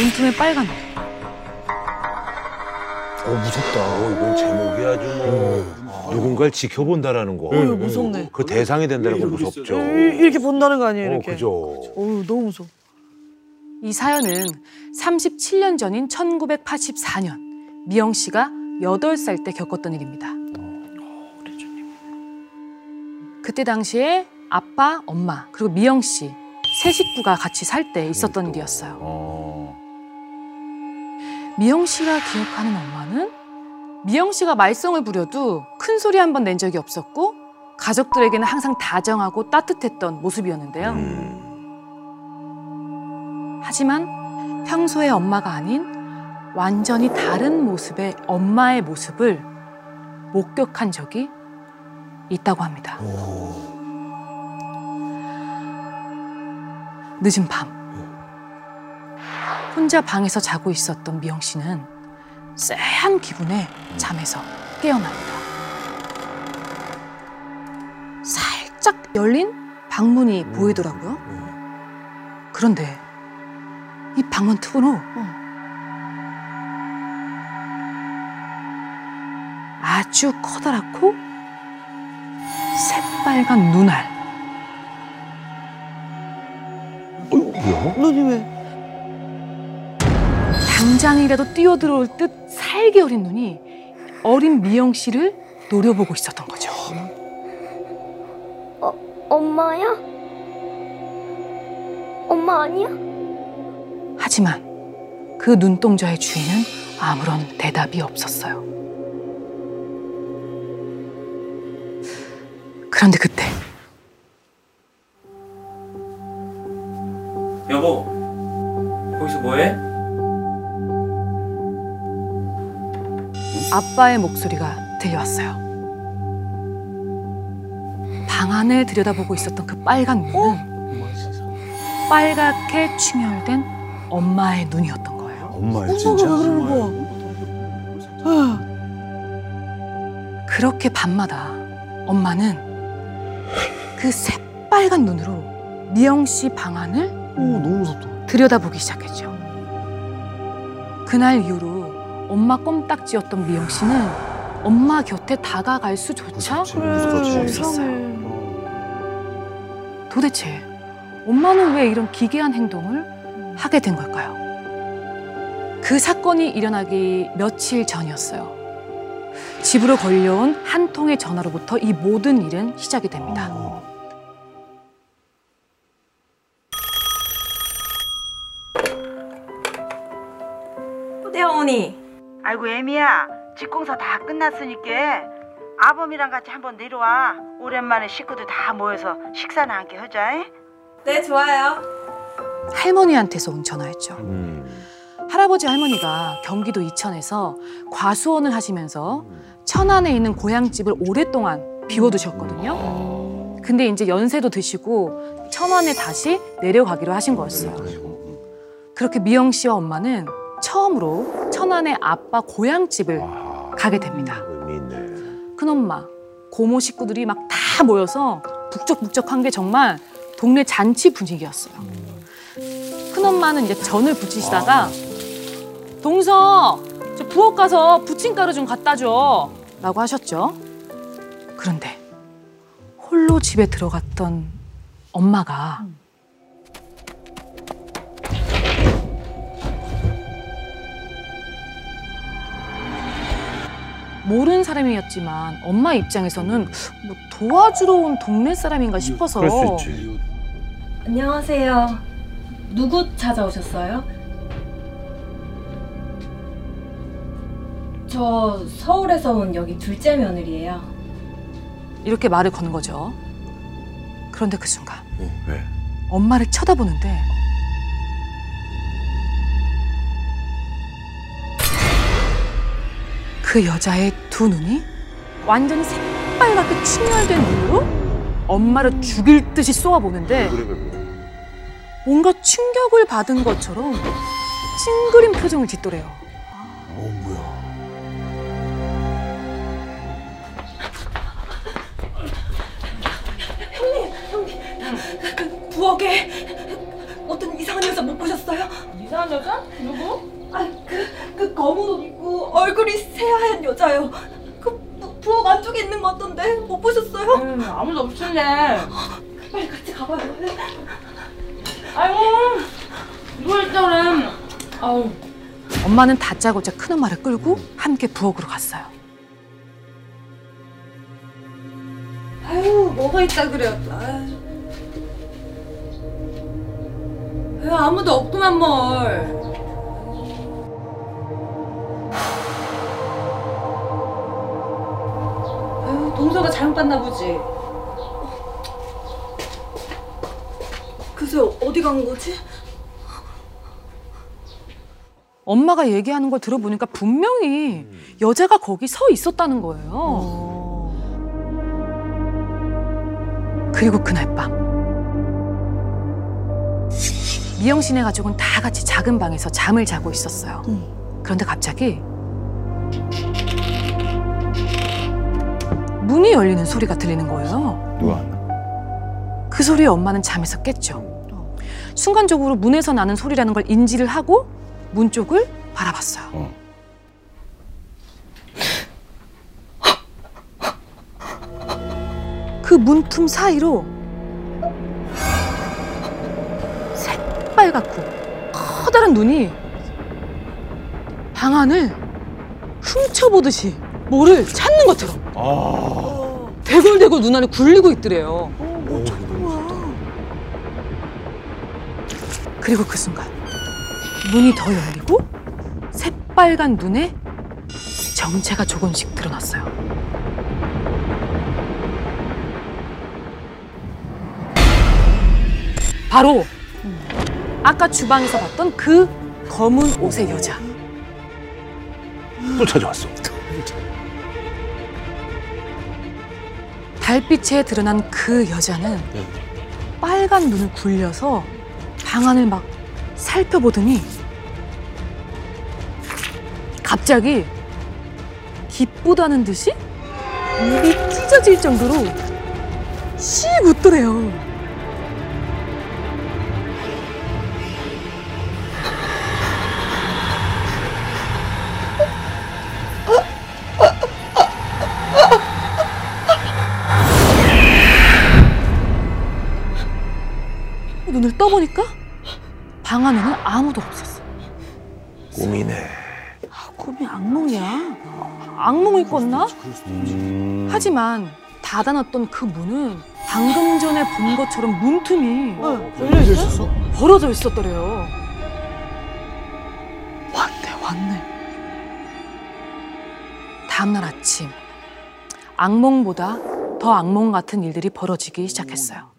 문틈에 빨간 눈. 어 무섭다. 어, 이건 제목이 아주 뭐 누군가를 지켜본다라는 거. 어휴, 무섭네. 그 대상이 된다는 건 무섭죠. 이- 이렇게 본다는 거 아니에요, 어, 이렇게. 그죠. 어우, 너무 무서워. 이 사연은 37년 전인 1984년 미영 씨가 8살 때 겪었던 일입니다. 그때 당시에 아빠, 엄마, 그리고 미영 씨 세 식구가 같이 살 때 있었던 일이었어요. 어. 미영 씨가 기억하는 엄마는 미영 씨가 말썽을 부려도 큰 소리 한 번 낸 적이 없었고 가족들에게는 항상 다정하고 따뜻했던 모습이었는데요. 음. 하지만 평소의 엄마가 아닌 완전히 다른 모습의 엄마의 모습을 목격한 적이 있다고 합니다. 늦은 밤 혼자 방에서 자고 있었던 미영 씨는 쎄한 기분에 잠에서 깨어납니다. 살짝 열린 방문이 보이더라고요. 그런데 이 방문 틈으로 아주 커다랗고 새빨간 눈알 눈이 왜? 당장이라도 뛰어들어올 듯 살기 어린 눈이 어린 미영 씨를 노려보고 있었던 거죠. 엄마야? 엄마 아니야? 하지만 그 눈동자의 주인은 아무런 대답이 없었어요. 그런데 그때 아빠의 목소리가 들려왔어요. 방 안을 들여다보고 있었던 그 빨간 눈은 빨갛게 충혈된 엄마의 눈이었던 거예요. 엄마야 엄마가 진짜. 왜 그러는 거야? 그렇게 밤마다 엄마는 그 새빨간 눈으로 미영 씨 방 안을 오 너무 무섭다. 들여다보기 시작했죠. 그날 이후로 엄마 꼼딱지였던 미영 씨는 엄마 곁에 다가갈 수조차. 없었어요. 도대체 엄마는 왜 이런 기괴한 행동을 하게 된 걸까요? 그 사건이 일어나기 며칠 전이었어요. 집으로 걸려온 한 통의 전화로부터 이 모든 일은 시작이 됩니다. 아이고 애미야 집공사 다 끝났으니까 아범이랑 같이 한번 내려와 오랜만에 식구들 다 모여서 식사나 함께 하자 잉? 네 좋아요 할머니한테서 온 전화였죠. 음. 할아버지 할머니가 경기도 이천에서 과수원을 하시면서 천안에 있는 고향집을 오랫동안 비워두셨거든요. 근데 이제 연세도 드시고 천안에 다시 내려가기로 하신 거였어요. 그렇게 미영 씨와 엄마는 처음으로 천안의 아빠 고향집을 와, 가게 됩니다. 의미 있네. 큰엄마, 고모 식구들이 막 다 모여서 북적북적한 게 정말 동네 잔치 분위기였어요. 큰엄마는 이제 전을 부치시다가 동서, 저 부엌 가서 부침가루 좀 갖다 줘. 라고 하셨죠. 그런데 홀로 집에 들어갔던 엄마가 모르는 사람이었지만 엄마 입장에서는 뭐 도와주러 온 동네 사람인가 싶어서 그럴 수 있지. 안녕하세요 누구 찾아오셨어요? 저 서울에서 온 여기 둘째 며느리예요 이렇게 말을 거는 거죠. 그런데 그 순간 왜? 엄마를 쳐다보는데 그 여자의 두 눈이 완전히 새빨갛게 충혈된 눈으로 엄마를 죽일 듯이 쏘아보는데. 뭔가 충격을 받은 것처럼 찡그린 표정을 짓더래요. 어 뭐야? 부엌에 어떤 이상한 여자 못 보셨어요? 이상한 여자? 누구? 아그 그 검은 옷 입고 얼굴이 새하얀 여자요. 그 부, 부엌 안쪽에 있는 거 같던데 못 보셨어요? 음, 아무도 없을래. 빨리 같이 가봐요. 아이고, 누가 있다 그래. 아우. 엄마는 다짜고짜 큰 엄마를 끌고 함께 부엌으로 갔어요. 아유 뭐가 있다 그래요. 아유. 아유 아무도 없구만 뭘. 아유 동서가 잘못 봤나 보지. 글쎄 어디 간 거지? 엄마가 얘기하는 걸 들어보니까 분명히 여자가 거기 서 있었다는 거예요. 어. 그리고 그날 밤 미영 씨네 가족은 다 같이 작은 방에서 잠을 자고 있었어요. 그런데 갑자기 문이 열리는 소리가 들리는 거예요. 누가 왔나? 그 소리에 엄마는 잠에서 깼죠. 순간적으로 문에서 나는 소리라는 걸 인지를 하고 문 쪽을 바라봤어요. 어. 그 문틈 사이로 새빨갛고 커다란 눈이 방 안을 훔쳐보듯이 뭐를 찾는 것처럼 아. 대굴대굴 눈 안에 굴리고 있더래요. 뭐 찾는 거야? 그리고 그 순간 문이 더 열리고 새빨간 눈에 정체가 조금씩 드러났어요. 바로 아까 주방에서 봤던 그 검은 옷의 여자. 또 찾아왔어. 달빛에 드러난 그 여자는 빨간 눈을 굴려서 방 안을 막 살펴보더니 갑자기 기쁘다는 듯이 입이 찢어질 정도로 씩 웃더래요. 꿨나? 음. 하지만 닫아놨던 그 문은 방금 전에 본 것처럼 문틈이 어, 열려 있어? 벌어져 있었더래요. 왔네, 왔네. 다음날 아침 악몽보다 더 악몽 같은 일들이 벌어지기 시작했어요.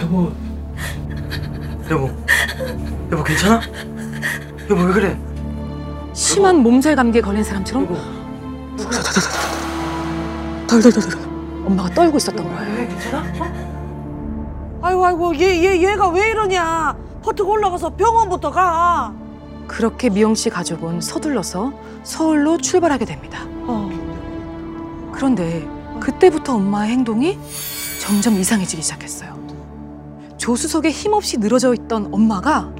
여보. 여보. 여보 괜찮아? 여보 왜 그래? 심한 몸살 감기에 걸린 사람처럼 여보. 덜덜덜덜 엄마가 떨고 있었던 거예요. 왜 괜찮아? 아이고, 아이고, 얘, 얘, 얘가 왜 이러냐? 퍼뜩 올라가서 병원부터 가. 그렇게 미영 씨 가족은 서둘러서 서울로 출발하게 됩니다. 어. 그런데 그때부터 엄마의 행동이 점점 이상해지기 시작했어요. 조수석에 힘없이 늘어져 있던 엄마가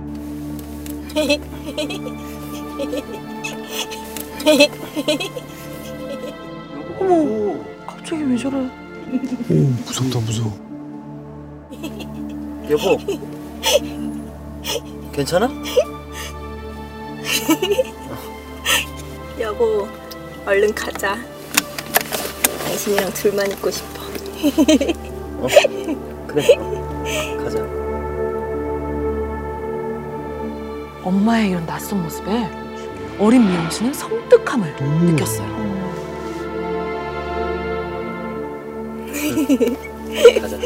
어머, 갑자기 왜 저래? 오 무섭다 무서워. 여보. 괜찮아? 여보, 얼른 가자. 당신이랑 둘만 있고 싶어. 그래. 가자. 엄마의 이런 낯선 모습에 어린 미영 씨는 섬뜩함을 음. 느꼈어요. 가자.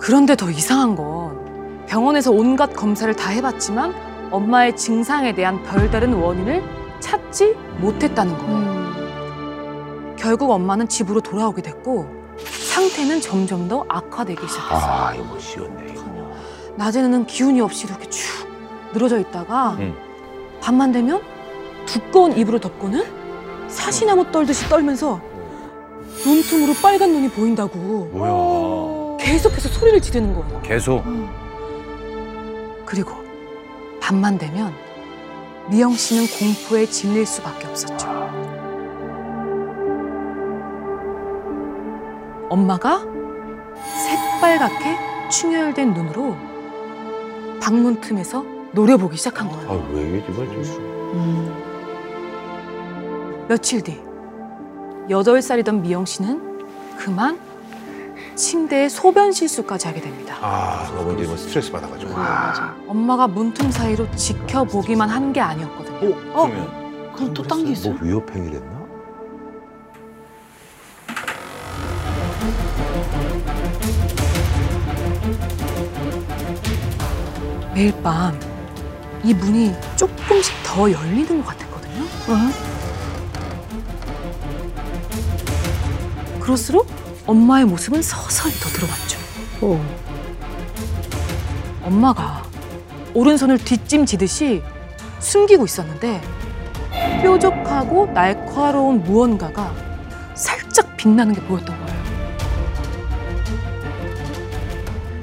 그런데 더 이상한 건 병원에서 온갖 검사를 다 해봤지만 엄마의 증상에 대한 별다른 원인을 찾지 못했다는 거예요. 결국 엄마는 집으로 돌아오게 됐고 상태는 점점 더 악화되기 시작했어요. 아, 이거 쉬웠네. 이거. 낮에는 기운이 없이 이렇게 축 늘어져 있다가 음. 밤만 되면 두꺼운 이불을 덮고는 사시나무 떨듯이 떨면서 눈틈으로 빨간 눈이 보인다고 뭐야? 계속해서 소리를 지르는 거예요. 계속. 그리고 밤만 되면 미영 씨는 공포에 질릴 수밖에 없었죠. 엄마가 새빨갛게 충혈된 눈으로 방문 틈에서 노려보기 시작한 거예요. 아왜 정말 좀. 며칠 뒤 여덟 살이던 미영 씨는 그만 침대에 소변 실수까지 하게 됩니다. 아 너무 이제 뭐 스트레스 받아가지고. 엄마가 문틈 사이로 지켜보기만 한 게 아니었거든요. 어? 그럼 또 딴 게 있어요? 뭐 위협행위를 했나? 매일 밤 이 문이 조금씩 더 열리는 것 같았거든요. 그럴수록 엄마의 모습은 서서히 더 드러났죠. 엄마가 오른손을 뒷짐지듯이 숨기고 있었는데 뾰족하고 날카로운 무언가가 살짝 빛나는 게 보였던 거예요.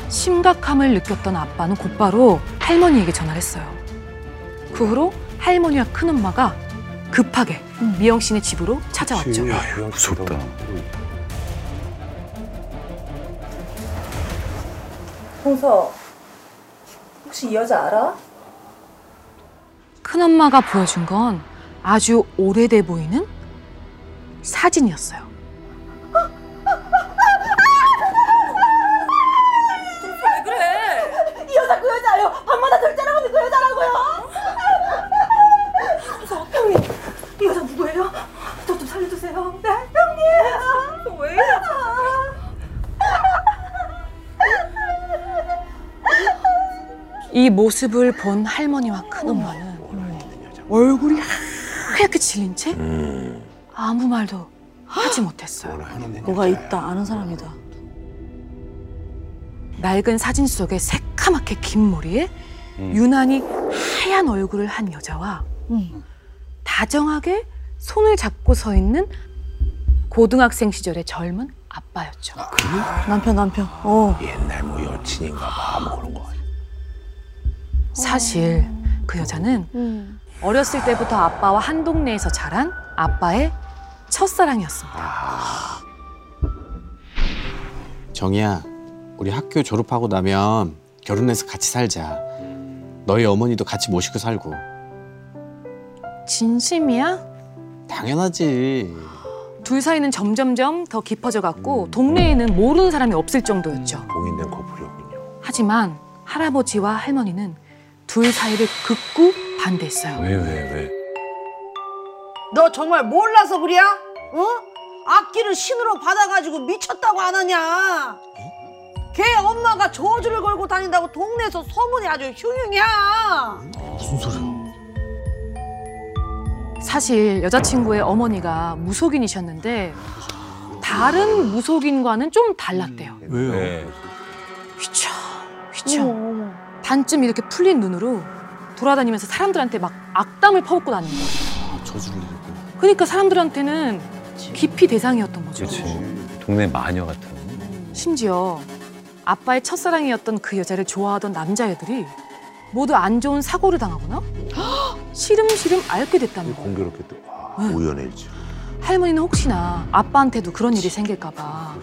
심각함을 느꼈던 아빠는 곧바로 할머니에게 전화를 했어요. 그 후로 할머니와 큰엄마가 급하게 미영 씨네 집으로 찾아왔죠. 야, 무섭다. 홍서 혹시 이 여자 알아? 큰엄마가 보여준 건 아주 오래돼 보이는 사진이었어요. 이 모습을 본 할머니와 큰엄마는 얼굴이 하얗게 질린 채 음. 아무 말도 하지 못했어요. 뭐가 있다 아는 사람이다. 낡은 사진 속에 새카맣게 긴 머리에 유난히 하얀 얼굴을 한 여자와 다정하게 손을 잡고 서 있는 고등학생 시절의 젊은 아빠였죠. 남편 남편. 어. 옛날 뭐 여친인가 봐. 뭐 그런 거. 사실 그 여자는 어렸을 때부터 아빠와 한 동네에서 자란 아빠의 첫사랑이었습니다. 정이야, 우리 학교 졸업하고 나면 결혼해서 같이 살자. 너희 어머니도 같이 모시고 살고. 진심이야? 당연하지. 둘 사이는 점점점 더 깊어져 갔고 동네에는 모르는 사람이 없을 정도였죠. 공인된 커플이었군요. 하지만 할아버지와 할머니는 둘 사이를 극구 반대했어요. 왜 왜 왜? 너 정말 몰라서 그래? 어? 악기를 신으로 받아가지고 미쳤다고 안 하냐? 걔 엄마가 저주를 걸고 다닌다고 동네에서 소문이 아주 흉흉이야. 무슨 소리야? 사실 여자친구의 어머니가 무속인이셨는데 다른 무속인과는 좀 달랐대요. 왜요? 네. 휘쳐 휘쳐 반쯤 이렇게 풀린 눈으로 돌아다니면서 사람들한테 막 악담을 퍼붓고 다니는 거예요. 저주를 내리고. 그러니까 사람들한테는 기피 대상이었던 거죠. 그렇지. 동네 마녀 같은. 심지어 아빠의 첫사랑이었던 그 여자를 좋아하던 남자애들이 모두 안 좋은 사고를 당하거나 시름시름 앓게 됐다는 거예요. 공교롭게 또 와, 응. 우연의 일치. 할머니는 혹시나 아빠한테도 그런 일이 생길까 봐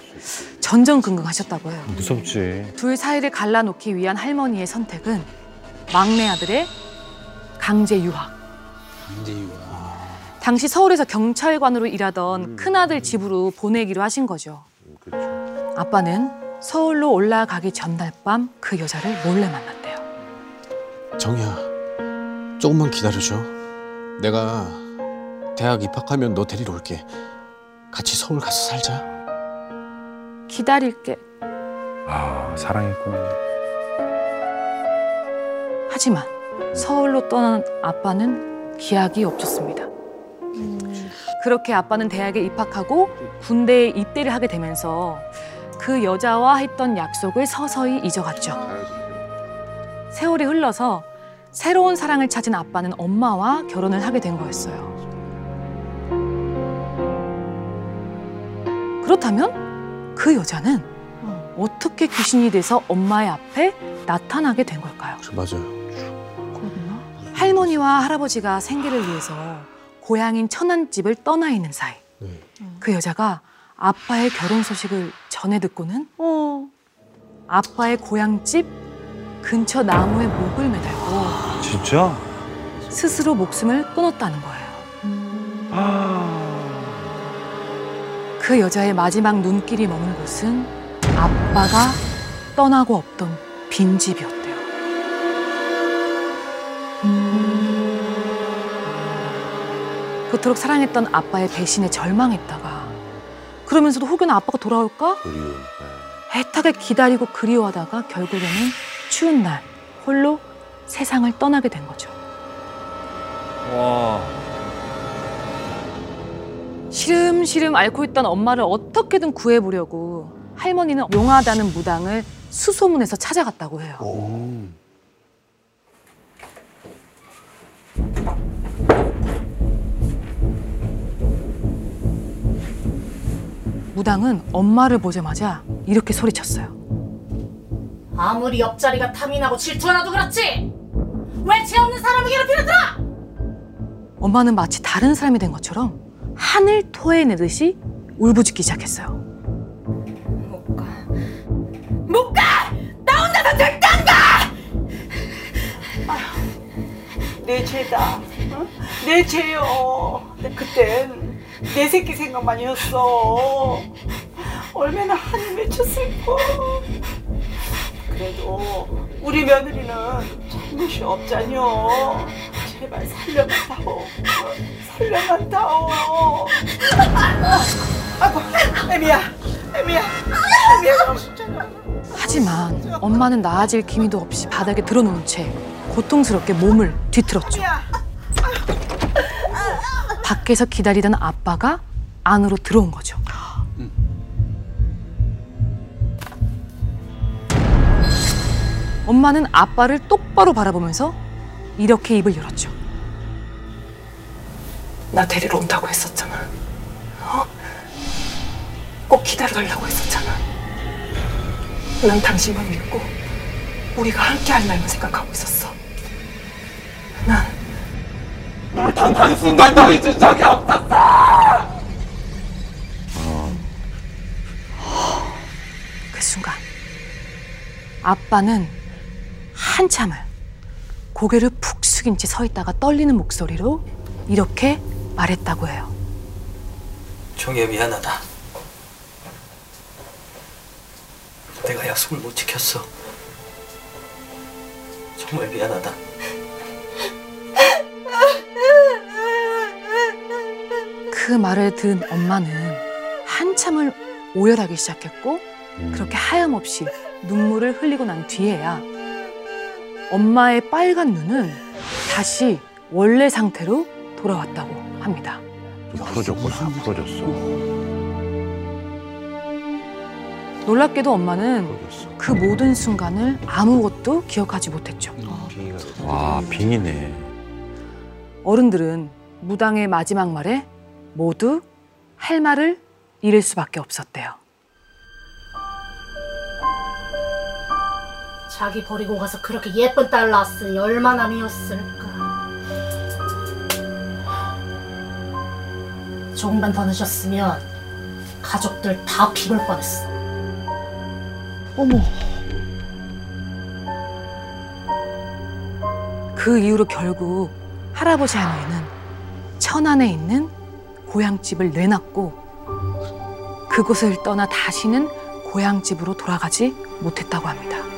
전전긍긍하셨다고 해요. 무섭지. 둘 사이를 갈라놓기 위한 할머니의 선택은 막내 아들의 강제 유학. 강제유아. 당시 서울에서 경찰관으로 일하던 큰아들 집으로 보내기로 하신 거죠. 그렇죠. 아빠는 서울로 올라가기 전날 밤 그 여자를 몰래 만났대요. 정이야, 조금만 기다려줘. 내가 대학 입학하면 너 데리러 올게. 같이 서울 가서 살자. 기다릴게. 아 사랑했구나. 하지만 서울로 떠난 아빠는 기약이 없었습니다. 그렇게 아빠는 대학에 입학하고 군대에 입대를 하게 되면서 그 여자와 했던 약속을 서서히 잊어갔죠. 세월이 흘러서 새로운 사랑을 찾은 아빠는 엄마와 결혼을 하게 된 거였어요. 그렇다면 그 여자는 어떻게 귀신이 돼서 엄마의 앞에 나타나게 된 걸까요? 맞아요. 할머니와 할아버지가 생계를 위해서 고향인 천안집을 떠나 있는 사이 네. 그 여자가 아빠의 결혼 소식을 전해 듣고는 어. 아빠의 고향집 근처 나무에 목을 매달고 진짜? 스스로 목숨을 끊었다는 거예요. 아. 그 여자의 마지막 눈길이 머문 곳은 아빠가 떠나고 없던 빈집이었대요. 그토록 사랑했던 아빠의 배신에 절망했다가 그러면서도 혹여나 아빠가 돌아올까? 애타게 기다리고 그리워하다가 결국에는 추운 날 홀로 세상을 떠나게 된 거죠. 와. 시름시름 앓고 있던 엄마를 어떻게든 구해보려고 할머니는 용하다는 무당을 수소문해서 찾아갔다고 해요. 무당은 엄마를 보자마자 이렇게 소리쳤어요. 아무리 옆자리가 탐이 나고 질투하나도 그렇지 왜 죄 없는 사람을 괴롭히는다 엄마는 마치 다른 사람이 된 것처럼 한을 토해내듯이 울부짖기 시작했어요. 못가 나 혼자서 절대 안가 내 죄다. 응? 내 죄요. 그땐 내 새끼 생각만 했어. 얼마나 한이 맺혔을까. 그래도 우리 며느리는 잘못이 없잖여. 제발 살려만 다오. 살려만 다오. 아이고, 애미야. 애미야. 애미야, 정신 차려. 하지만 엄마는 나아질 기미도 없이 바닥에 드러놓은 채 고통스럽게 몸을 뒤틀었죠. 밖에서 기다리던 아빠가 안으로 들어온 거죠. 엄마는 아빠를 똑바로 바라보면서 이렇게 입을 열었죠. 나 데리러 온다고 했었잖아. 어? 꼭 기다려달라고 했었잖아. 난 당신만 믿고 우리가 함께 할 날만 생각하고 있었어. 난그 순간 아빠는 한참을 고개를 푹 숙인 채 서 있다가 떨리는 목소리로 이렇게 말했다고 해요. 정희야 미안하다. 내가 약속을 못 지켰어. 정말 미안하다. 그 말을 들은 엄마는 한참을 오열하기 시작했고 그렇게 하염없이 눈물을 흘리고 난 뒤에야 엄마의 빨간 눈은 다시 원래 상태로 돌아왔다고 합니다. 풀어졌구나. 풀어졌어. 놀랍게도 엄마는. 그 모든 순간을 아무것도 기억하지 못했죠. 됐어. 와 빙이네. 어른들은 무당의 마지막 말에 모두 할 말을 잃을 수밖에 없었대요. 자기 버리고 가서 그렇게 예쁜 딸 낳았으니 얼마나 미웠을까 조금만 더 늦었으면 가족들 다 죽을 뻔했어 어머. 그 이후로 결국 할아버지 할머니는 천안에 있는 고향집을 내놨고 그곳을 떠나 다시는 고향집으로 돌아가지 못했다고 합니다.